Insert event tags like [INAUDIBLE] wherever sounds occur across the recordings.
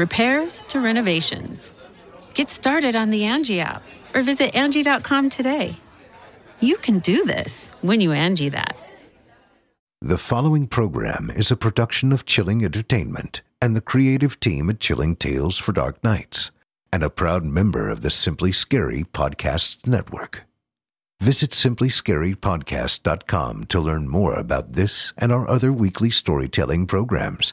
repairs to renovations. Get started on the Angi app or visit Angi.com today. You can do this when you Angi that. The following program is a production of Chilling Entertainment and the creative team at Chilling Tales for Dark Nights, and a proud member of the Simply Scary Podcasts Network. Visit simplyscarypodcast.com to learn more about this and our other weekly storytelling programs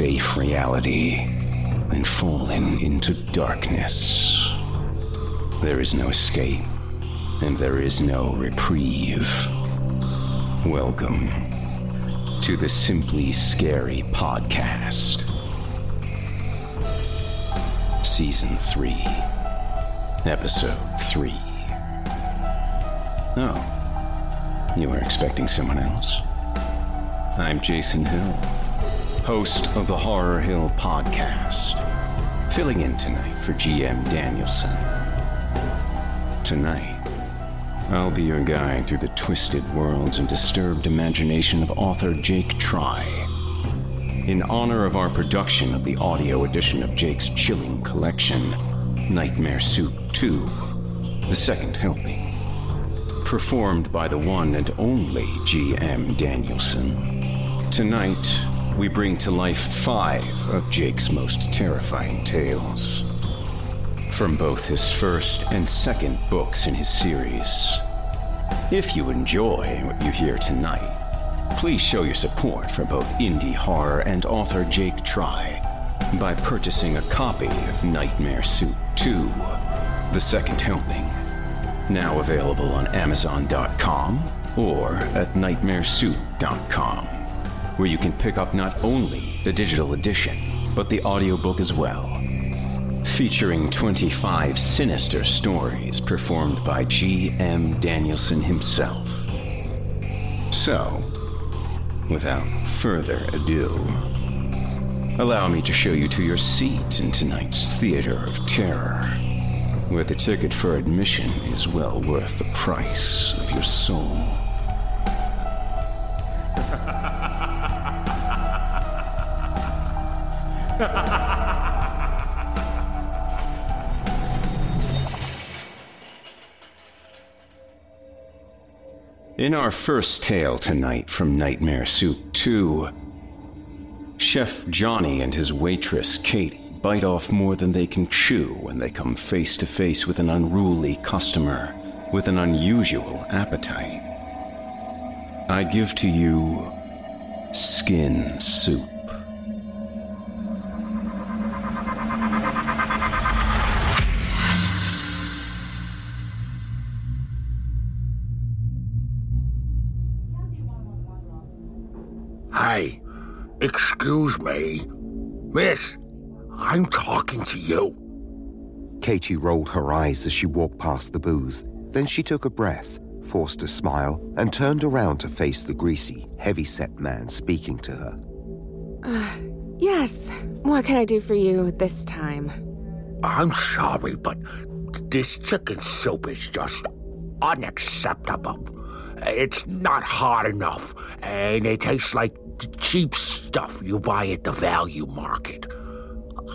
Safe reality and fallen into darkness. There is no escape, and there is no reprieve. Welcome to the Simply Scary Podcast. Season 3, Episode 3. Oh, you were expecting someone else? I'm Jason Hill, host of the Horror Hill Podcast, filling in tonight for GM Danielson. Tonight, I'll be your guide through the twisted worlds and disturbed imagination of author Jake Tri. In honor of our production of the audio edition of Jake's chilling collection, Nightmare Soup 2, The Second Helping, performed by the one and only G.M. Danielson. Tonight, we bring to life five of Jake's most terrifying tales. From both his first and second books in his series. If you enjoy what you hear tonight, please show your support for both indie horror and author Jake Tri by purchasing a copy of Nightmare Soup 2 The Second Helping, now available on Amazon.com or at NightmareSoup.com, where you can pick up not only the digital edition, but the audiobook as well featuring 25 sinister stories performed by G.M. Danielson himself. So, without further ado, allow me to show you to your seat in tonight's Theater of Terror, where the ticket for admission is well worth the price of your soul. [LAUGHS] In our first tale tonight from Nightmare Soup 2, Chef Johnny and his waitress Katie bite off more than they can chew when they come face to face with an unruly customer with an unusual appetite. I give to you skin soup. Excuse me. Miss, I'm talking to you. Katie rolled her eyes as she walked past the booth. Then she took a breath, forced a smile, and turned around to face the greasy, heavy set man speaking to her. Uh, [SIGHS] yes. What can I do for you this time? I'm sorry, but this chicken soup is just unacceptable. It's not hot enough, and it tastes like cheap stuff you buy at the value market.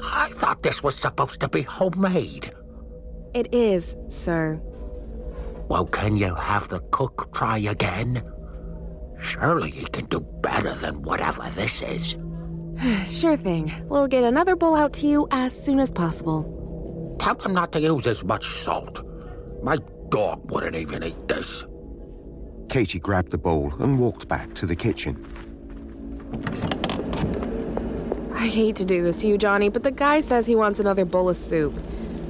I thought this was supposed to be homemade. It is, sir. Well, can you have the cook try again? Surely he can do better than whatever this is. [SIGHS] sure thing. We'll get another bowl out to you as soon as possible. Tell them not to use as much salt. My dog wouldn't even eat this. Katie grabbed the bowl and walked back to the kitchen. I hate to do this to you, Johnny, but the guy says he wants another bowl of soup.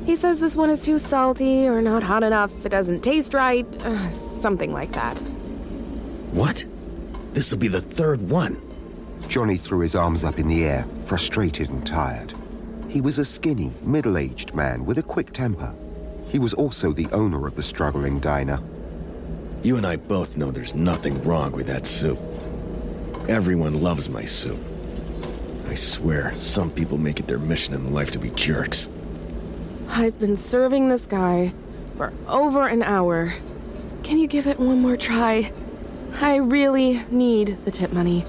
He says this one is too salty or not hot enough, it doesn't taste right, uh, something like that. What? This'll be the third one. Johnny threw his arms up in the air, frustrated and tired. He was a skinny, middle aged man with a quick temper. He was also the owner of the struggling diner. You and I both know there's nothing wrong with that soup. Everyone loves my soup. I swear, some people make it their mission in life to be jerks. I've been serving this guy for over an hour. Can you give it one more try? I really need the tip money,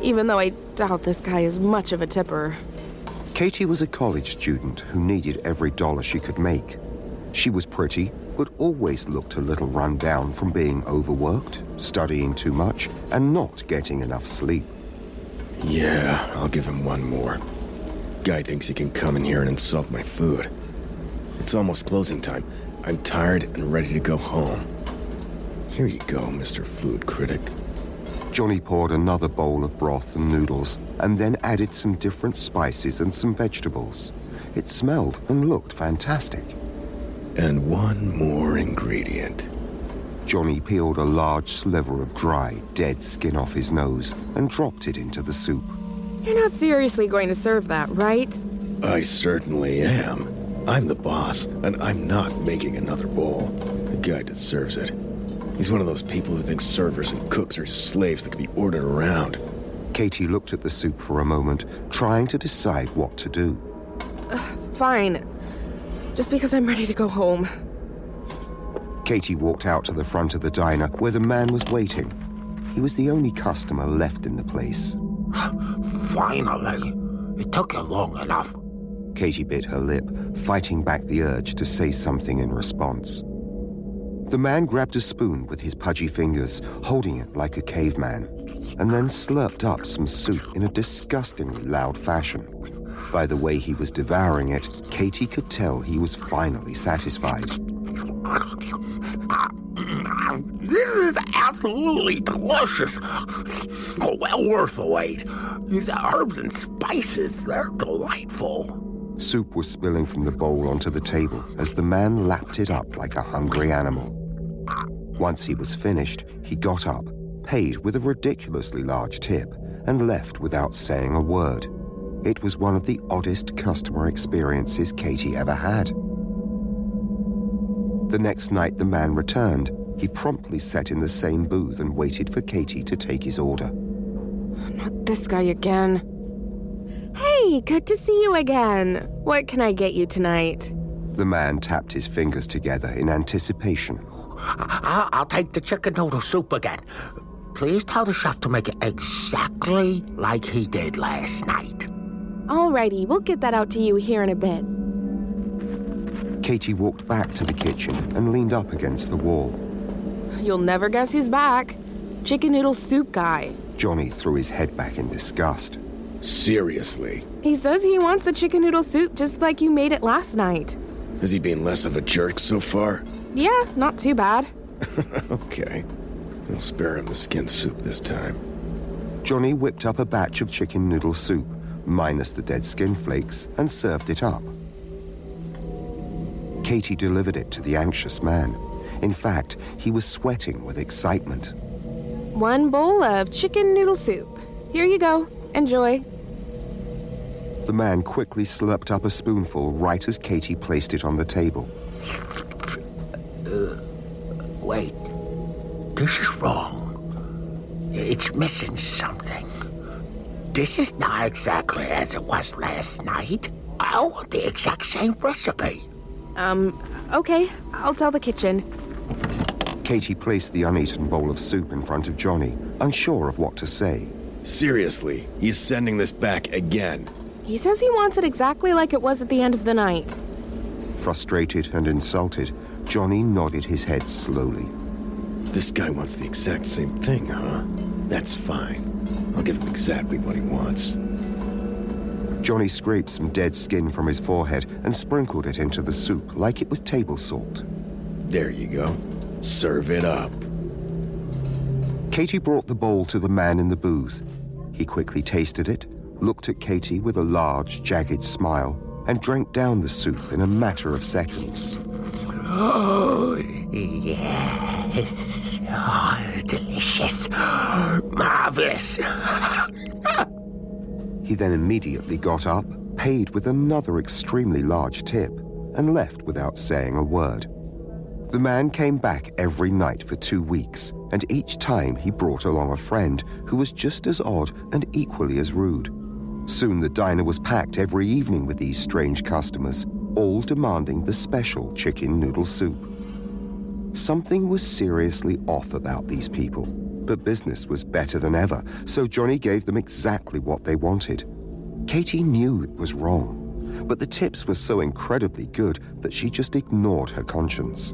even though I doubt this guy is much of a tipper. Katie was a college student who needed every dollar she could make. She was pretty, but always looked a little run down from being overworked, studying too much, and not getting enough sleep. Yeah, I'll give him one more. Guy thinks he can come in here and insult my food. It's almost closing time. I'm tired and ready to go home. Here you go, Mr. Food Critic. Johnny poured another bowl of broth and noodles, and then added some different spices and some vegetables. It smelled and looked fantastic. And one more ingredient. Johnny peeled a large sliver of dry, dead skin off his nose and dropped it into the soup. You're not seriously going to serve that, right? I certainly am. I'm the boss, and I'm not making another bowl. The guy deserves it. He's one of those people who thinks servers and cooks are just slaves that can be ordered around. Katie looked at the soup for a moment, trying to decide what to do. Uh, fine. Just because I'm ready to go home. Katie walked out to the front of the diner where the man was waiting. He was the only customer left in the place. [SIGHS] Finally! It took you long enough. Katie bit her lip, fighting back the urge to say something in response. The man grabbed a spoon with his pudgy fingers, holding it like a caveman, and then slurped up some soup in a disgustingly loud fashion. By the way he was devouring it, Katie could tell he was finally satisfied. This is absolutely delicious. Well worth the wait. The herbs and spices, they're delightful. Soup was spilling from the bowl onto the table as the man lapped it up like a hungry animal. Once he was finished, he got up, paid with a ridiculously large tip, and left without saying a word. It was one of the oddest customer experiences Katie ever had. The next night the man returned. He promptly sat in the same booth and waited for Katie to take his order. Not this guy again. Hey, good to see you again. What can I get you tonight? The man tapped his fingers together in anticipation. I- will take the chicken noodle soup again. Please tell the chef to make it exactly like he did last night. Alrighty, we'll get that out to you here in a bit. Katie walked back to the kitchen and leaned up against the wall. You'll never guess who's back. Chicken noodle soup guy. Johnny threw his head back in disgust. Seriously? He says he wants the chicken noodle soup just like you made it last night. Has he been less of a jerk so far? Yeah, not too bad. [LAUGHS] okay. I'll spare him the skin soup this time. Johnny whipped up a batch of chicken noodle soup, minus the dead skin flakes, and served it up. Katie delivered it to the anxious man. In fact, he was sweating with excitement. One bowl of chicken noodle soup. Here you go. Enjoy. The man quickly slurped up a spoonful right as Katie placed it on the table. Uh, wait. This is wrong. It's missing something. This is not exactly as it was last night. I want the exact same recipe. Um, okay. I'll tell the kitchen. Katie placed the uneaten bowl of soup in front of Johnny, unsure of what to say. Seriously, he's sending this back again. He says he wants it exactly like it was at the end of the night. Frustrated and insulted, Johnny nodded his head slowly. This guy wants the exact same thing, huh? That's fine. I'll give him exactly what he wants. Johnny scraped some dead skin from his forehead and sprinkled it into the soup like it was table salt. There you go. Serve it up. Katie brought the bowl to the man in the booth. He quickly tasted it, looked at Katie with a large, jagged smile, and drank down the soup in a matter of seconds. Oh, yes. Oh, [LAUGHS] delicious. Marvelous. [LAUGHS] he then immediately got up, paid with another extremely large tip, and left without saying a word. The man came back every night for two weeks, and each time he brought along a friend who was just as odd and equally as rude. Soon the diner was packed every evening with these strange customers, all demanding the special chicken noodle soup. Something was seriously off about these people, but business was better than ever, so Johnny gave them exactly what they wanted. Katie knew it was wrong, but the tips were so incredibly good that she just ignored her conscience.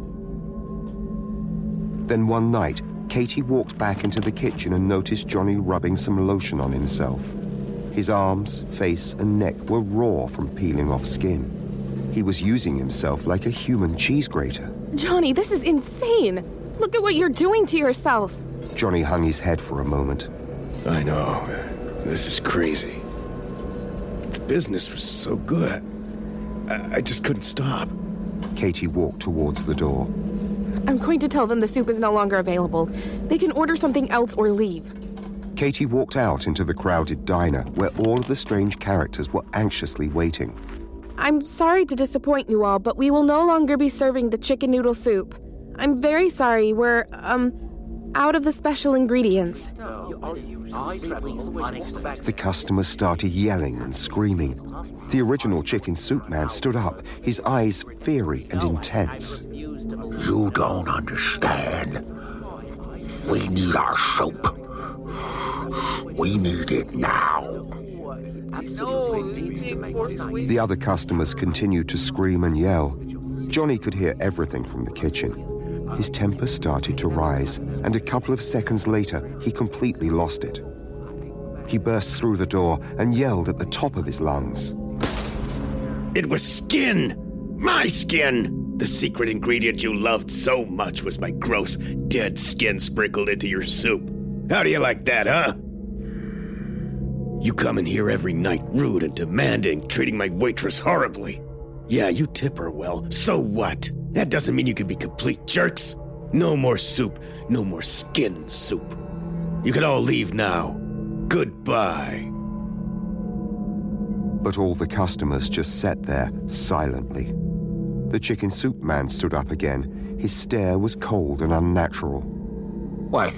Then one night, Katie walked back into the kitchen and noticed Johnny rubbing some lotion on himself. His arms, face, and neck were raw from peeling off skin. He was using himself like a human cheese grater. Johnny, this is insane! Look at what you're doing to yourself! Johnny hung his head for a moment. I know. This is crazy. The business was so good. I, I just couldn't stop. Katie walked towards the door. I'm going to tell them the soup is no longer available. They can order something else or leave. Katie walked out into the crowded diner where all of the strange characters were anxiously waiting. I'm sorry to disappoint you all, but we will no longer be serving the chicken noodle soup. I'm very sorry. We're, um, out of the special ingredients. The customers started yelling and screaming. The original chicken soup man stood up, his eyes fiery and intense. You don't understand. We need our soup. We need it now. The other customers continued to scream and yell. Johnny could hear everything from the kitchen. His temper started to rise, and a couple of seconds later, he completely lost it. He burst through the door and yelled at the top of his lungs. It was skin! My skin! The secret ingredient you loved so much was my gross, dead skin sprinkled into your soup. How do you like that, huh? You come in here every night, rude and demanding, treating my waitress horribly. Yeah, you tip her well. So what? That doesn't mean you can be complete jerks. No more soup. No more skin soup. You can all leave now. Goodbye. But all the customers just sat there, silently. The chicken soup man stood up again. His stare was cold and unnatural. What?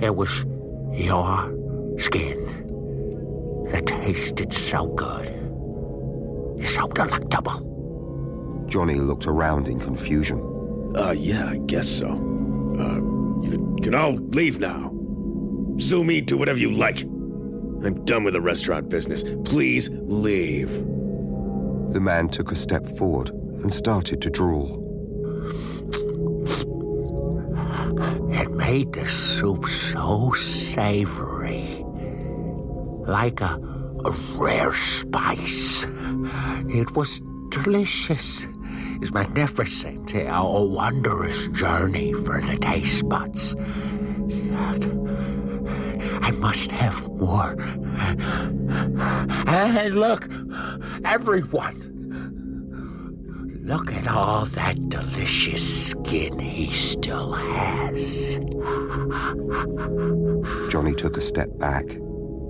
It was your skin that tasted so good. So delectable. Johnny looked around in confusion. Uh, yeah, I guess so. Uh, you can all leave now. Zoom me, do whatever you like. I'm done with the restaurant business. Please leave. The man took a step forward and started to drool. It made the soup so savory. like a, a rare spice. It was delicious. It's magnificent, a wondrous journey for the taste buds. I must have more. And look, everyone. Look at all that delicious skin he still has. Johnny took a step back.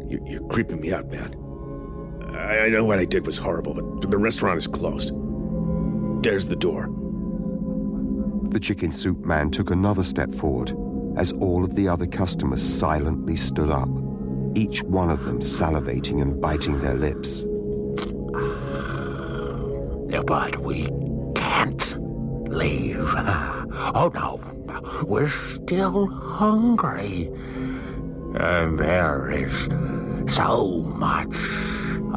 You're, you're creeping me out, man. I, I know what I did was horrible, but the restaurant is closed. There's the door. The chicken soup man took another step forward as all of the other customers silently stood up, each one of them salivating and biting their lips. But we can't leave. Oh no, we're still hungry. And there is so much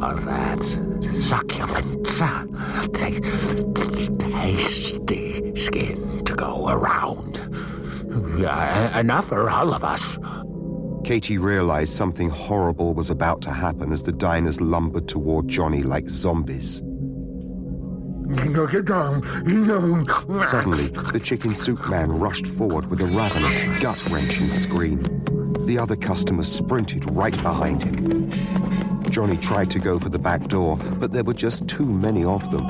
of that succulent, tasty skin to go around. Uh, enough for all of us. Katie realized something horrible was about to happen as the diners lumbered toward Johnny like zombies. [LAUGHS] Suddenly, the chicken soup man rushed forward with a ravenous, gut wrenching scream. The other customers sprinted right behind him. Johnny tried to go for the back door, but there were just too many of them.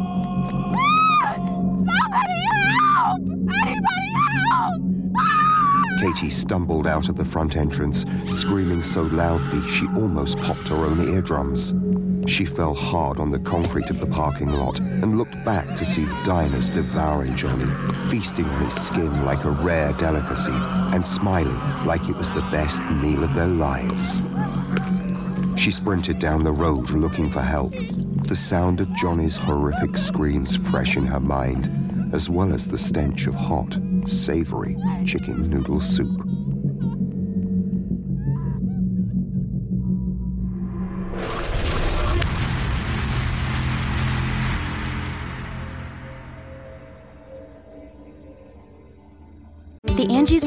Somebody help! Anybody help! Ah! Katie stumbled out of the front entrance, screaming so loudly she almost popped her own eardrums. She fell hard on the concrete of the parking lot and looked back to see the diners devouring Johnny, feasting on his skin like a rare delicacy and smiling like it was the best meal of their lives. She sprinted down the road looking for help, the sound of Johnny's horrific screams fresh in her mind, as well as the stench of hot, savory chicken noodle soup.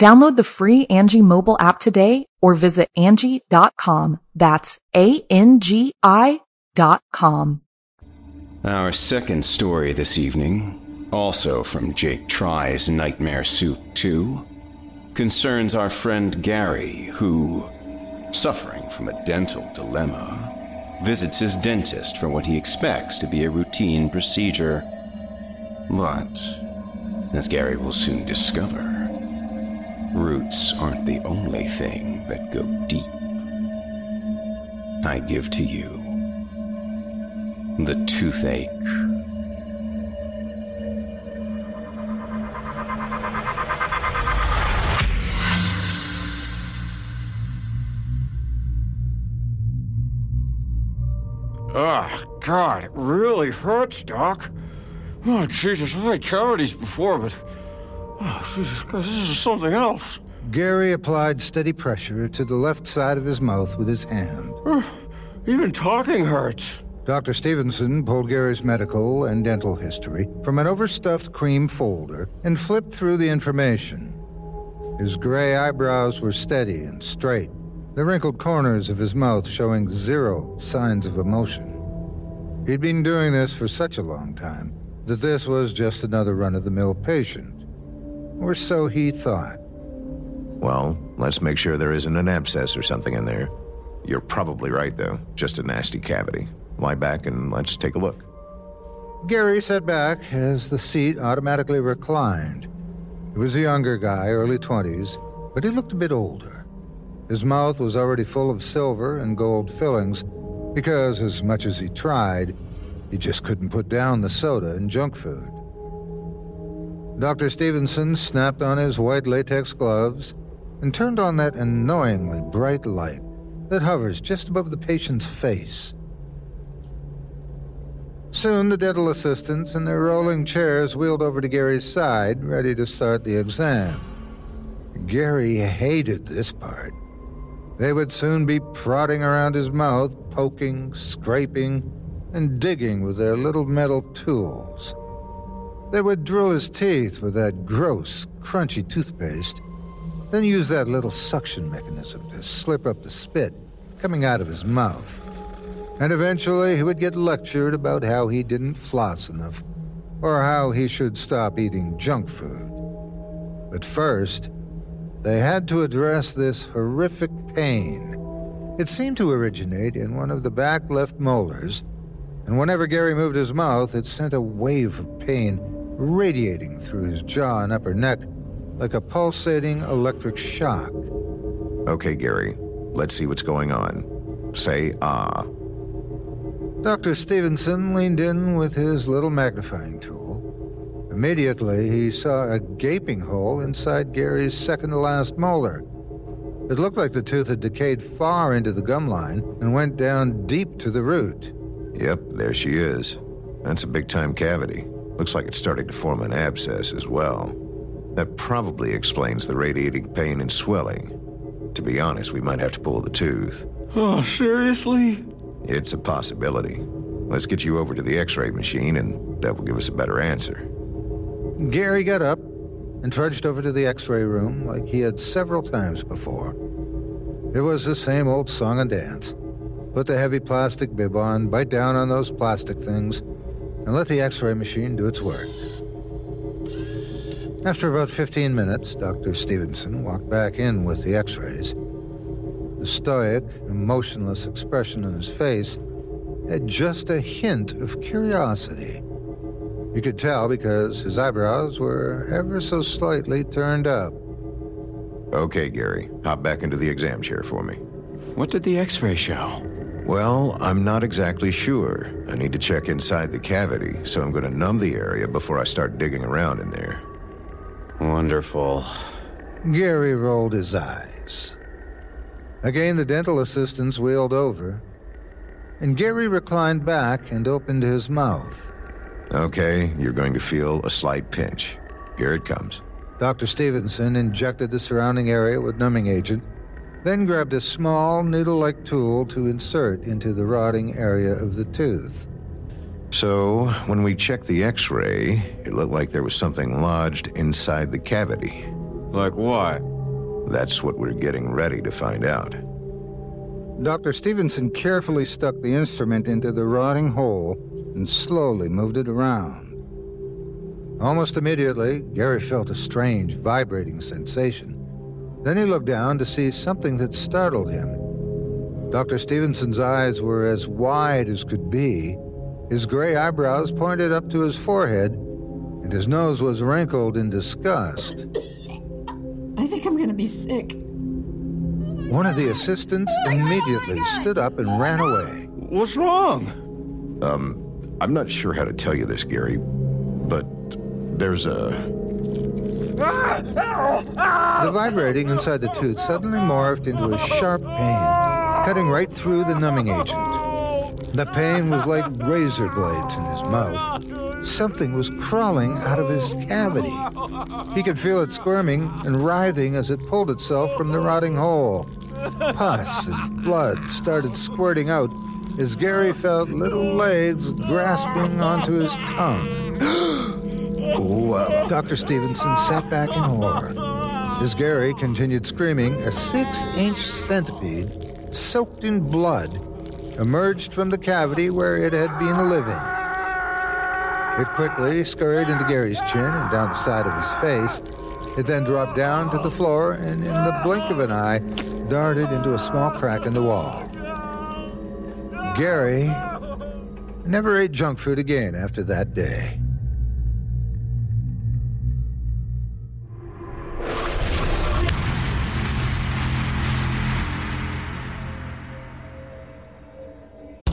Download the free Angi mobile app today or visit Angi.com. That's A-N-G-I dot com. Our second story this evening, also from Jake Tri's Nightmare Soup 2, concerns our friend Gary, who, suffering from a dental dilemma, visits his dentist for what he expects to be a routine procedure. But, as Gary will soon discover, Roots aren't the only thing that go deep. I give to you the toothache. oh God, it really hurts, Doc. Oh, Jesus, I've had cavities before, but Oh, Jesus Christ, this is something else. Gary applied steady pressure to the left side of his mouth with his hand. Even talking hurts. Dr. Stevenson pulled Gary's medical and dental history from an overstuffed cream folder and flipped through the information. His gray eyebrows were steady and straight, the wrinkled corners of his mouth showing zero signs of emotion. He'd been doing this for such a long time that this was just another run of the mill patient. Or so he thought. Well, let's make sure there isn't an abscess or something in there. You're probably right, though. Just a nasty cavity. Lie back and let's take a look. Gary sat back as the seat automatically reclined. He was a younger guy, early 20s, but he looked a bit older. His mouth was already full of silver and gold fillings because, as much as he tried, he just couldn't put down the soda and junk food. Dr. Stevenson snapped on his white latex gloves and turned on that annoyingly bright light that hovers just above the patient's face. Soon the dental assistants in their rolling chairs wheeled over to Gary's side, ready to start the exam. Gary hated this part. They would soon be prodding around his mouth, poking, scraping, and digging with their little metal tools. They would drill his teeth with that gross, crunchy toothpaste, then use that little suction mechanism to slip up the spit coming out of his mouth. And eventually he would get lectured about how he didn't floss enough, or how he should stop eating junk food. But first, they had to address this horrific pain. It seemed to originate in one of the back left molars, and whenever Gary moved his mouth, it sent a wave of pain radiating through his jaw and upper neck like a pulsating electric shock. Okay, Gary, let's see what's going on. Say ah. Dr. Stevenson leaned in with his little magnifying tool. Immediately, he saw a gaping hole inside Gary's second to last molar. It looked like the tooth had decayed far into the gum line and went down deep to the root. Yep, there she is. That's a big time cavity. Looks like it's starting to form an abscess as well. That probably explains the radiating pain and swelling. To be honest, we might have to pull the tooth. Oh, seriously? It's a possibility. Let's get you over to the x ray machine, and that will give us a better answer. Gary got up and trudged over to the x ray room like he had several times before. It was the same old song and dance. Put the heavy plastic bib on, bite down on those plastic things, and let the x ray machine do its work. After about 15 minutes, Dr. Stevenson walked back in with the x rays. The stoic, emotionless expression on his face had just a hint of curiosity. You could tell because his eyebrows were ever so slightly turned up. Okay, Gary, hop back into the exam chair for me. What did the x ray show? Well, I'm not exactly sure. I need to check inside the cavity, so I'm going to numb the area before I start digging around in there. Wonderful. Gary rolled his eyes. Again, the dental assistants wheeled over, and Gary reclined back and opened his mouth. Okay, you're going to feel a slight pinch. Here it comes. Dr. Stevenson injected the surrounding area with numbing agent, then grabbed a small needle like tool to insert into the rotting area of the tooth. So, when we checked the x ray, it looked like there was something lodged inside the cavity. Like what? That's what we're getting ready to find out. Dr. Stevenson carefully stuck the instrument into the rotting hole and slowly moved it around. Almost immediately, Gary felt a strange, vibrating sensation. Then he looked down to see something that startled him. Dr. Stevenson's eyes were as wide as could be, his gray eyebrows pointed up to his forehead, and his nose was wrinkled in disgust. I think I'm gonna be sick. One of the assistants immediately stood up and ran away. What's wrong? Um, I'm not sure how to tell you this, Gary, but there's a. The vibrating inside the tooth suddenly morphed into a sharp pain, cutting right through the numbing agent. The pain was like razor blades in his mouth. Something was crawling out of his cavity. He could feel it squirming and writhing as it pulled itself from the rotting hole. Pus and blood started squirting out as Gary felt little legs grasping onto his tongue. Oh, uh, Dr. Stevenson sat back in horror. As Gary continued screaming, a six inch centipede, soaked in blood, emerged from the cavity where it had been living. It quickly scurried into Gary's chin and down the side of his face. It then dropped down to the floor and, in the blink of an eye, darted into a small crack in the wall. Gary never ate junk food again after that day.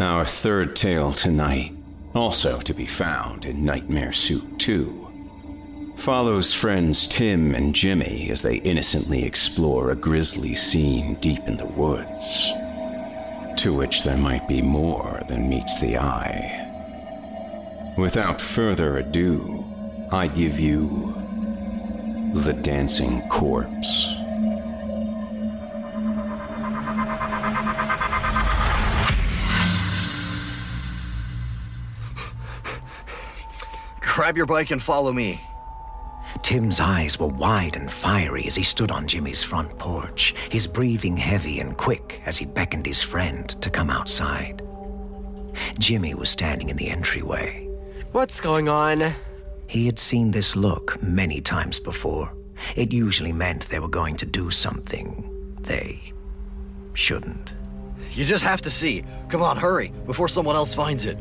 Our third tale tonight, also to be found in Nightmare Soup 2, follows friends Tim and Jimmy as they innocently explore a grisly scene deep in the woods, to which there might be more than meets the eye. Without further ado, I give you The Dancing Corpse. Grab your bike and follow me. Tim's eyes were wide and fiery as he stood on Jimmy's front porch, his breathing heavy and quick as he beckoned his friend to come outside. Jimmy was standing in the entryway. What's going on? He had seen this look many times before. It usually meant they were going to do something they shouldn't. You just have to see. Come on, hurry, before someone else finds it.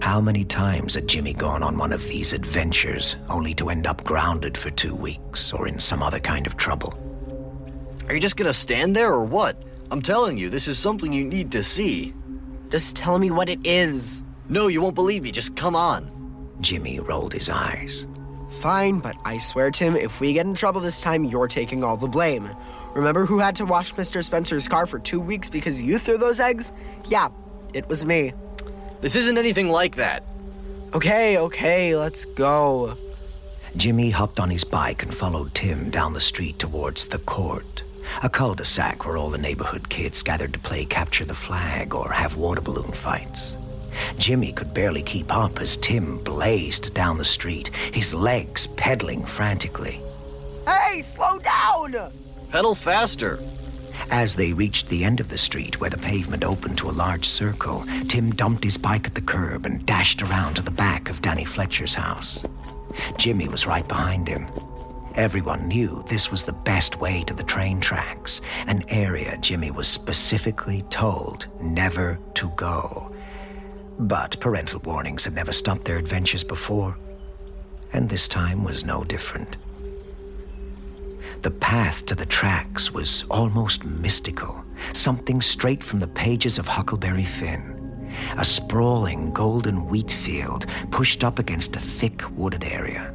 How many times had Jimmy gone on one of these adventures only to end up grounded for two weeks or in some other kind of trouble? Are you just gonna stand there or what? I'm telling you, this is something you need to see. Just tell me what it is. No, you won't believe me. Just come on. Jimmy rolled his eyes. Fine, but I swear, Tim, if we get in trouble this time, you're taking all the blame. Remember who had to wash Mr. Spencer's car for two weeks because you threw those eggs? Yeah, it was me. This isn't anything like that. Okay, okay, let's go. Jimmy hopped on his bike and followed Tim down the street towards the court, a cul de sac where all the neighborhood kids gathered to play capture the flag or have water balloon fights. Jimmy could barely keep up as Tim blazed down the street, his legs pedaling frantically. Hey, slow down! Pedal faster. As they reached the end of the street where the pavement opened to a large circle, Tim dumped his bike at the curb and dashed around to the back of Danny Fletcher's house. Jimmy was right behind him. Everyone knew this was the best way to the train tracks, an area Jimmy was specifically told never to go. But parental warnings had never stopped their adventures before, and this time was no different. The path to the tracks was almost mystical, something straight from the pages of Huckleberry Finn. A sprawling golden wheat field pushed up against a thick wooded area.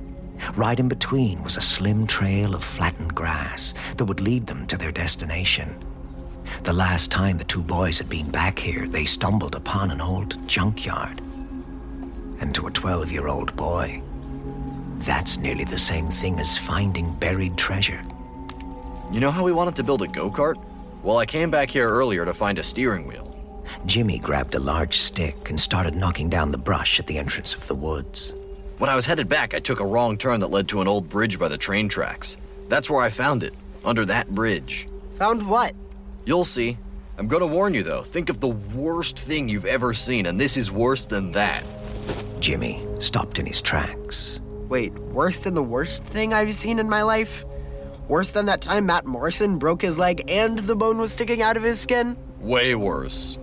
Right in between was a slim trail of flattened grass that would lead them to their destination. The last time the two boys had been back here, they stumbled upon an old junkyard. And to a 12 year old boy, that's nearly the same thing as finding buried treasure. You know how we wanted to build a go kart? Well, I came back here earlier to find a steering wheel. Jimmy grabbed a large stick and started knocking down the brush at the entrance of the woods. When I was headed back, I took a wrong turn that led to an old bridge by the train tracks. That's where I found it, under that bridge. Found what? You'll see. I'm gonna warn you though, think of the worst thing you've ever seen, and this is worse than that. Jimmy stopped in his tracks. Wait, worse than the worst thing I've seen in my life? Worse than that time Matt Morrison broke his leg and the bone was sticking out of his skin? Way worse.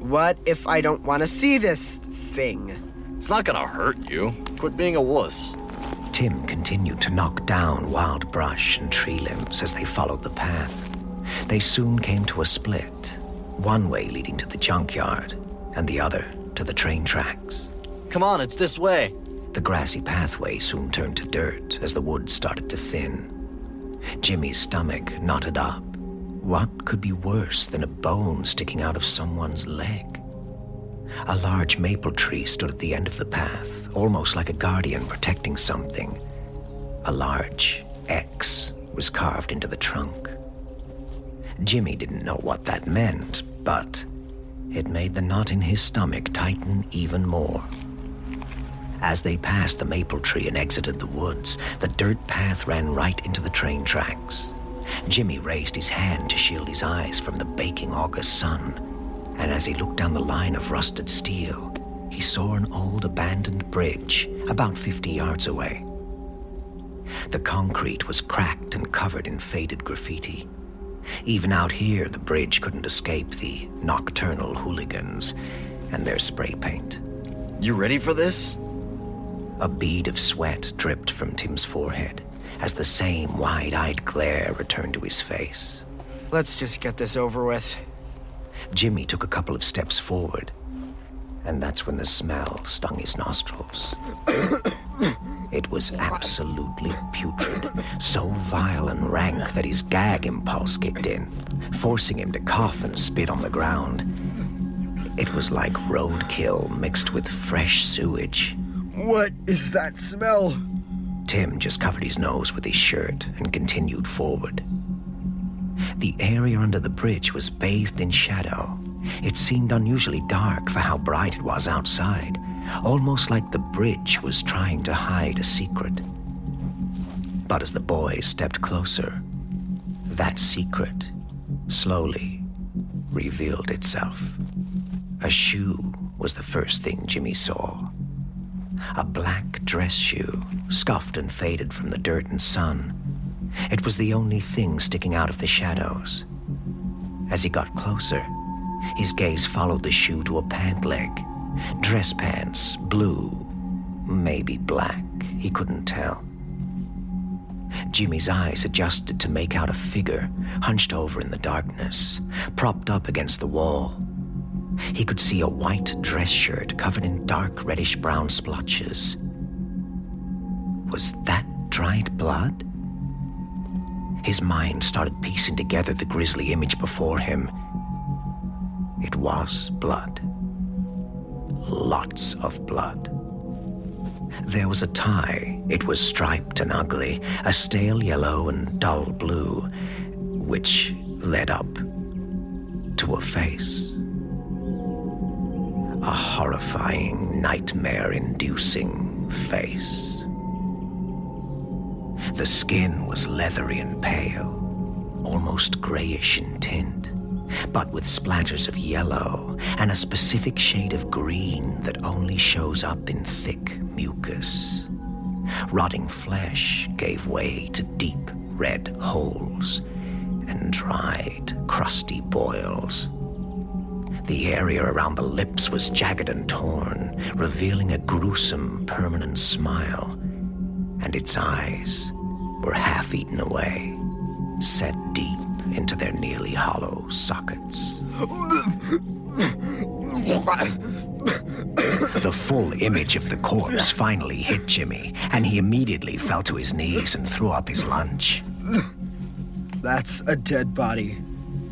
What if I don't want to see this thing? It's not gonna hurt you. Quit being a wuss. Tim continued to knock down wild brush and tree limbs as they followed the path. They soon came to a split, one way leading to the junkyard, and the other to the train tracks. Come on, it's this way. The grassy pathway soon turned to dirt as the woods started to thin. Jimmy's stomach knotted up. What could be worse than a bone sticking out of someone's leg? A large maple tree stood at the end of the path, almost like a guardian protecting something. A large X was carved into the trunk. Jimmy didn't know what that meant, but it made the knot in his stomach tighten even more. As they passed the maple tree and exited the woods, the dirt path ran right into the train tracks. Jimmy raised his hand to shield his eyes from the baking August sun, and as he looked down the line of rusted steel, he saw an old abandoned bridge about 50 yards away. The concrete was cracked and covered in faded graffiti. Even out here, the bridge couldn't escape the nocturnal hooligans and their spray paint. You ready for this? A bead of sweat dripped from Tim's forehead as the same wide eyed glare returned to his face. Let's just get this over with. Jimmy took a couple of steps forward, and that's when the smell stung his nostrils. [COUGHS] it was absolutely putrid, so vile and rank that his gag impulse kicked in, forcing him to cough and spit on the ground. It was like roadkill mixed with fresh sewage. What is that smell? Tim just covered his nose with his shirt and continued forward. The area under the bridge was bathed in shadow. It seemed unusually dark for how bright it was outside, almost like the bridge was trying to hide a secret. But as the boys stepped closer, that secret slowly revealed itself. A shoe was the first thing Jimmy saw. A black dress shoe, scuffed and faded from the dirt and sun. It was the only thing sticking out of the shadows. As he got closer, his gaze followed the shoe to a pant leg. Dress pants, blue, maybe black, he couldn't tell. Jimmy's eyes adjusted to make out a figure hunched over in the darkness, propped up against the wall. He could see a white dress shirt covered in dark reddish brown splotches. Was that dried blood? His mind started piecing together the grisly image before him. It was blood. Lots of blood. There was a tie. It was striped and ugly, a stale yellow and dull blue, which led up to a face. A horrifying, nightmare inducing face. The skin was leathery and pale, almost grayish in tint, but with splatters of yellow and a specific shade of green that only shows up in thick mucus. Rotting flesh gave way to deep red holes and dried, crusty boils. The area around the lips was jagged and torn, revealing a gruesome, permanent smile, and its eyes were half eaten away, set deep into their nearly hollow sockets. The full image of the corpse finally hit Jimmy, and he immediately fell to his knees and threw up his lunch. That's a dead body.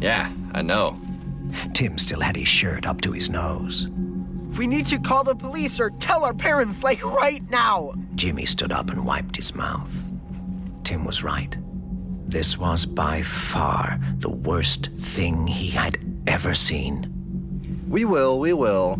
Yeah, I know. Tim still had his shirt up to his nose. We need to call the police or tell our parents, like right now. Jimmy stood up and wiped his mouth. Tim was right. This was by far the worst thing he had ever seen. We will, we will.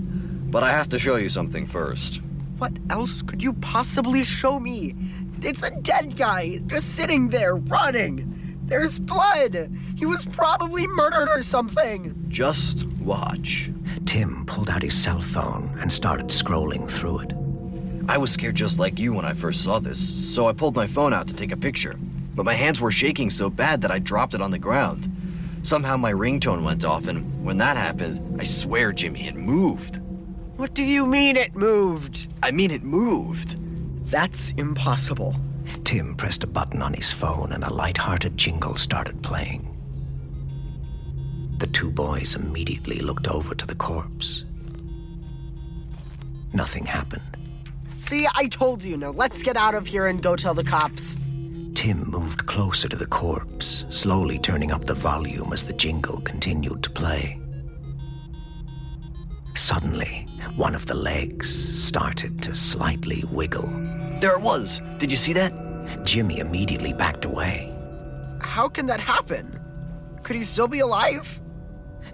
But I have to show you something first. What else could you possibly show me? It's a dead guy, just sitting there, rotting. There's blood. He was probably murdered or something. Just watch. Tim pulled out his cell phone and started scrolling through it. I was scared just like you when I first saw this, so I pulled my phone out to take a picture. But my hands were shaking so bad that I dropped it on the ground. Somehow my ringtone went off, and when that happened, I swear, Jimmy, it moved. What do you mean it moved? I mean, it moved. That's impossible. Tim pressed a button on his phone and a light-hearted jingle started playing. The two boys immediately looked over to the corpse. Nothing happened. See, I told you. Now let's get out of here and go tell the cops. Tim moved closer to the corpse, slowly turning up the volume as the jingle continued to play. Suddenly, one of the legs started to slightly wiggle. There it was. Did you see that? Jimmy immediately backed away. How can that happen? Could he still be alive?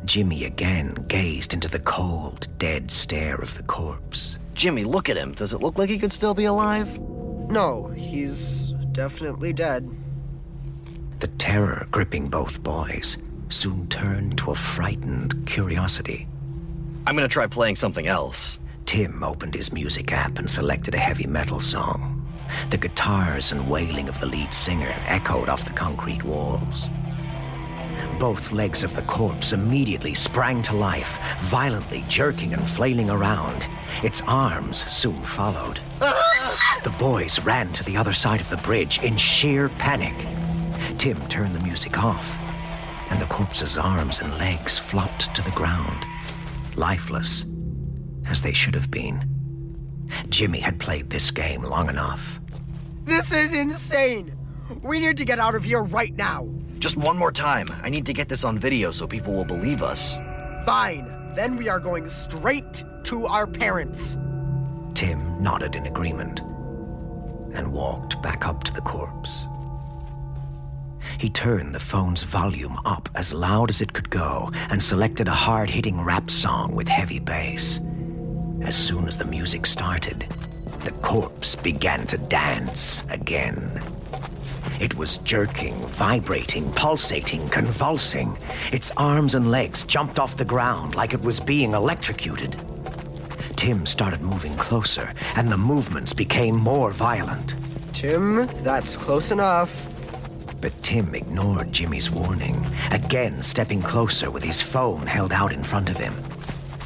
Jimmy again gazed into the cold, dead stare of the corpse. Jimmy, look at him. Does it look like he could still be alive? No, he's definitely dead. The terror gripping both boys soon turned to a frightened curiosity. I'm gonna try playing something else. Tim opened his music app and selected a heavy metal song. The guitars and wailing of the lead singer echoed off the concrete walls. Both legs of the corpse immediately sprang to life, violently jerking and flailing around. Its arms soon followed. The boys ran to the other side of the bridge in sheer panic. Tim turned the music off, and the corpse's arms and legs flopped to the ground, lifeless, as they should have been. Jimmy had played this game long enough. This is insane! We need to get out of here right now! Just one more time. I need to get this on video so people will believe us. Fine. Then we are going straight to our parents. Tim nodded in agreement and walked back up to the corpse. He turned the phone's volume up as loud as it could go and selected a hard hitting rap song with heavy bass. As soon as the music started, the corpse began to dance again. It was jerking, vibrating, pulsating, convulsing. Its arms and legs jumped off the ground like it was being electrocuted. Tim started moving closer, and the movements became more violent. Tim, that's close enough. But Tim ignored Jimmy's warning, again stepping closer with his phone held out in front of him.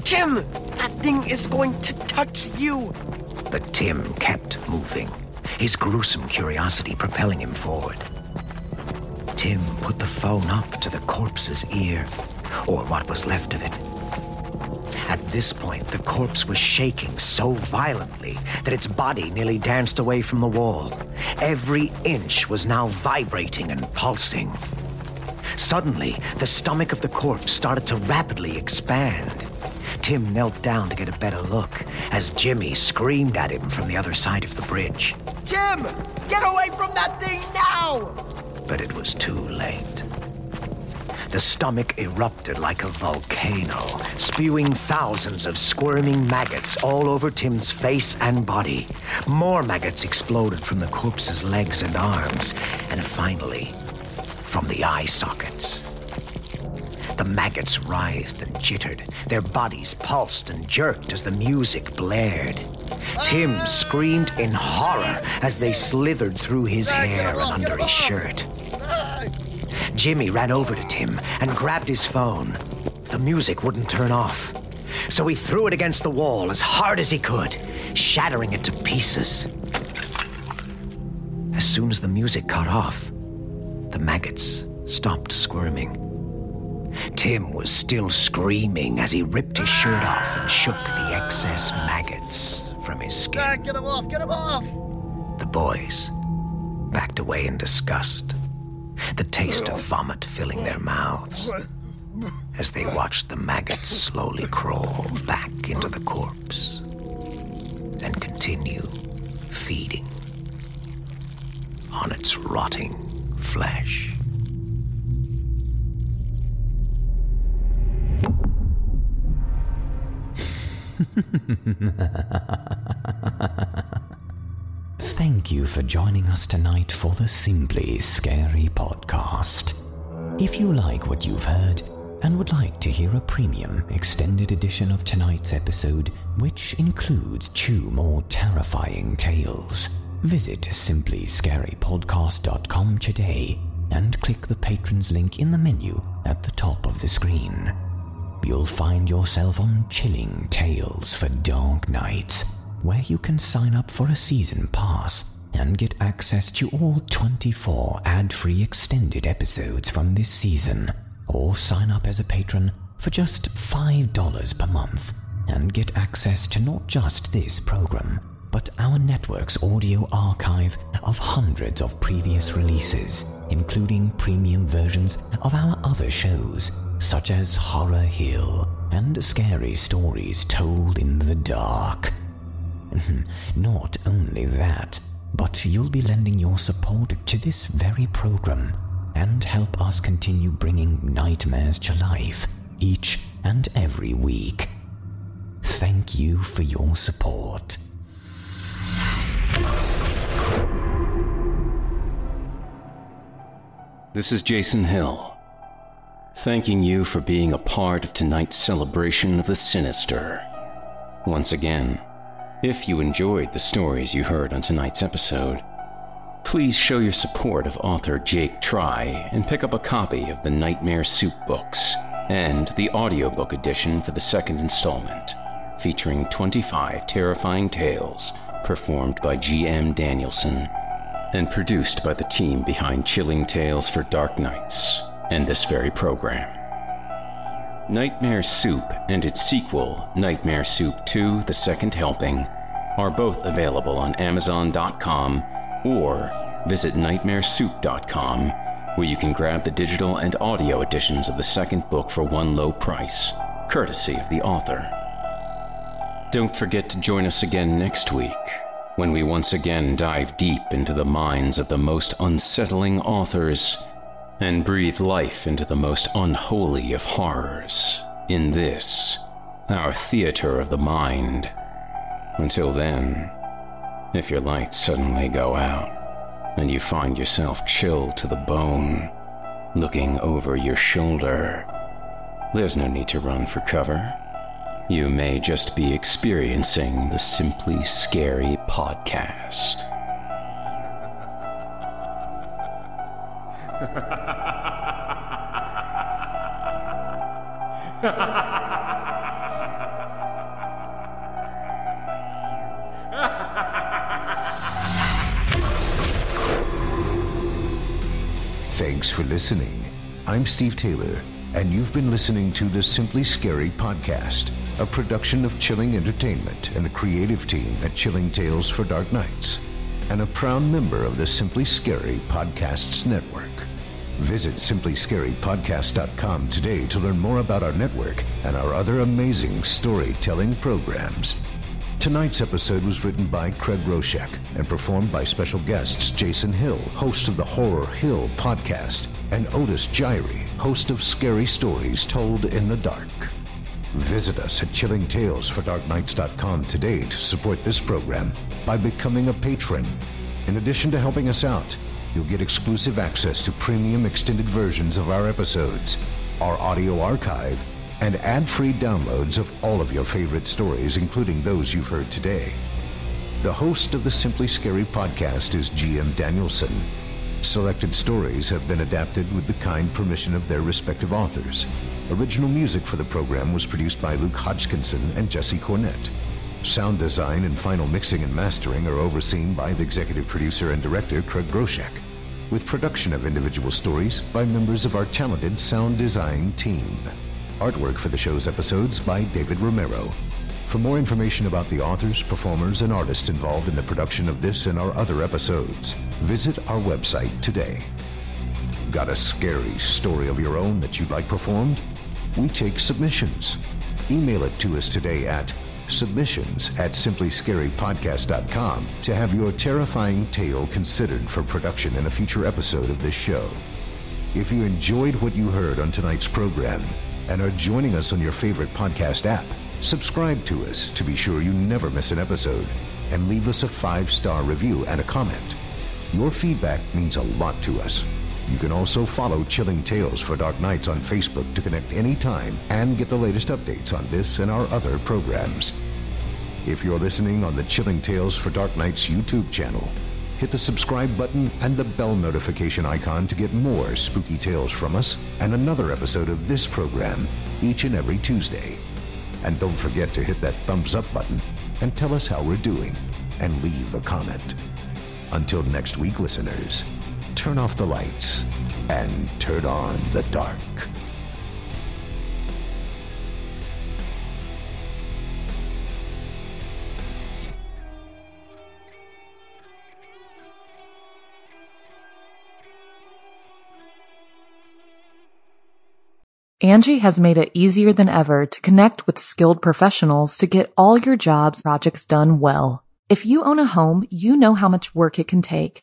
Jim, that thing is going to touch you. But Tim kept moving, his gruesome curiosity propelling him forward. Tim put the phone up to the corpse's ear, or what was left of it. At this point, the corpse was shaking so violently that its body nearly danced away from the wall. Every inch was now vibrating and pulsing. Suddenly, the stomach of the corpse started to rapidly expand. Tim knelt down to get a better look as Jimmy screamed at him from the other side of the bridge. Tim, get away from that thing now! But it was too late. The stomach erupted like a volcano, spewing thousands of squirming maggots all over Tim's face and body. More maggots exploded from the corpse's legs and arms, and finally, from the eye sockets. The maggots writhed and jittered. Their bodies pulsed and jerked as the music blared. Tim screamed in horror as they slithered through his hair and under his shirt. Jimmy ran over to Tim and grabbed his phone. The music wouldn't turn off. So he threw it against the wall as hard as he could, shattering it to pieces. As soon as the music cut off, the maggots stopped squirming. Tim was still screaming as he ripped his shirt off and shook the excess maggots from his skin. Get him off! Get him off! The boys backed away in disgust, the taste of vomit filling their mouths as they watched the maggots slowly crawl back into the corpse and continue feeding on its rotting flesh. [LAUGHS] You for joining us tonight for the Simply Scary podcast. If you like what you've heard and would like to hear a premium extended edition of tonight's episode, which includes two more terrifying tales, visit simplyscarypodcast.com today and click the patrons link in the menu at the top of the screen. You'll find yourself on Chilling Tales for Dark Nights, where you can sign up for a season pass and get access to all 24 ad free extended episodes from this season, or sign up as a patron for just $5 per month and get access to not just this program, but our network's audio archive of hundreds of previous releases, including premium versions of our other shows, such as Horror Hill and Scary Stories Told in the Dark. [LAUGHS] Not only that, but you'll be lending your support to this very program and help us continue bringing nightmares to life each and every week. Thank you for your support. This is Jason Hill, thanking you for being a part of tonight's celebration of the sinister. Once again, if you enjoyed the stories you heard on tonight's episode, please show your support of author Jake Tri and pick up a copy of the Nightmare Soup books and the audiobook edition for the second installment, featuring 25 terrifying tales performed by G.M. Danielson and produced by the team behind Chilling Tales for Dark Nights and this very program. Nightmare Soup and its sequel, Nightmare Soup 2 The Second Helping, are both available on Amazon.com or visit NightmareSoup.com, where you can grab the digital and audio editions of the second book for one low price, courtesy of the author. Don't forget to join us again next week when we once again dive deep into the minds of the most unsettling authors and breathe life into the most unholy of horrors in this, our theater of the mind. Until then, if your lights suddenly go out and you find yourself chilled to the bone, looking over your shoulder, there's no need to run for cover. You may just be experiencing the Simply Scary podcast. Thanks for listening. I'm Steve Taylor, and you've been listening to the Simply Scary podcast, a production of Chilling Entertainment and the creative team at Chilling Tales for Dark Nights, and a proud member of the Simply Scary Podcasts Network. Visit simplyscarypodcast.com today to learn more about our network and our other amazing storytelling programs. Tonight's episode was written by Craig Groshek and performed by special guests Jason Hill, host of the Horror Hill podcast, and Otis Jiry, host of Scary Stories Told in the Dark. Visit us at chillingtalesfordarknights.com today to support this program by becoming a patron. In addition to helping us out, you'll get exclusive access to premium extended versions of our episodes, our audio archive, and ad free downloads of all of your favorite stories, including those you've heard today. The host of the Simply Scary podcast is GM Danielson. Selected stories have been adapted with the kind permission of their respective authors. Original music for the program was produced by Luke Hodgkinson and Jesse Cornett. Sound design and final mixing and mastering are overseen by executive producer and director Craig Groshek, with production of individual stories by members of our talented sound design team. Artwork for the show's episodes by David Romero. For more information about the authors, performers, and artists involved in the production of this and our other episodes, visit our website today. Got a scary story of your own that you'd like performed? We take submissions. Email it to us today at submissions at simplyscarypodcast.com to have your terrifying tale considered for production in a future episode of this show. If you enjoyed what you heard on tonight's program and are joining us on your favorite podcast app, Subscribe to us to be sure you never miss an episode, and leave us a five star review and a comment. Your feedback means a lot to us. You can also follow Chilling Tales for Dark Nights on Facebook to connect anytime and get the latest updates on this and our other programs. If you're listening on the Chilling Tales for Dark Nights YouTube channel, hit the subscribe button and the bell notification icon to get more spooky tales from us and another episode of this program each and every Tuesday. And don't forget to hit that thumbs up button and tell us how we're doing and leave a comment. Until next week, listeners, turn off the lights and turn on the dark. Angi has made it easier than ever to connect with skilled professionals to get all your jobs projects done well. If you own a home, you know how much work it can take,